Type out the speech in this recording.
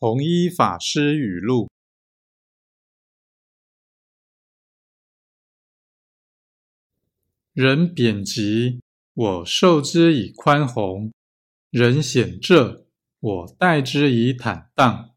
弘一法师语录：人贬极，我受之以宽宏；人显仄，我待之以坦荡。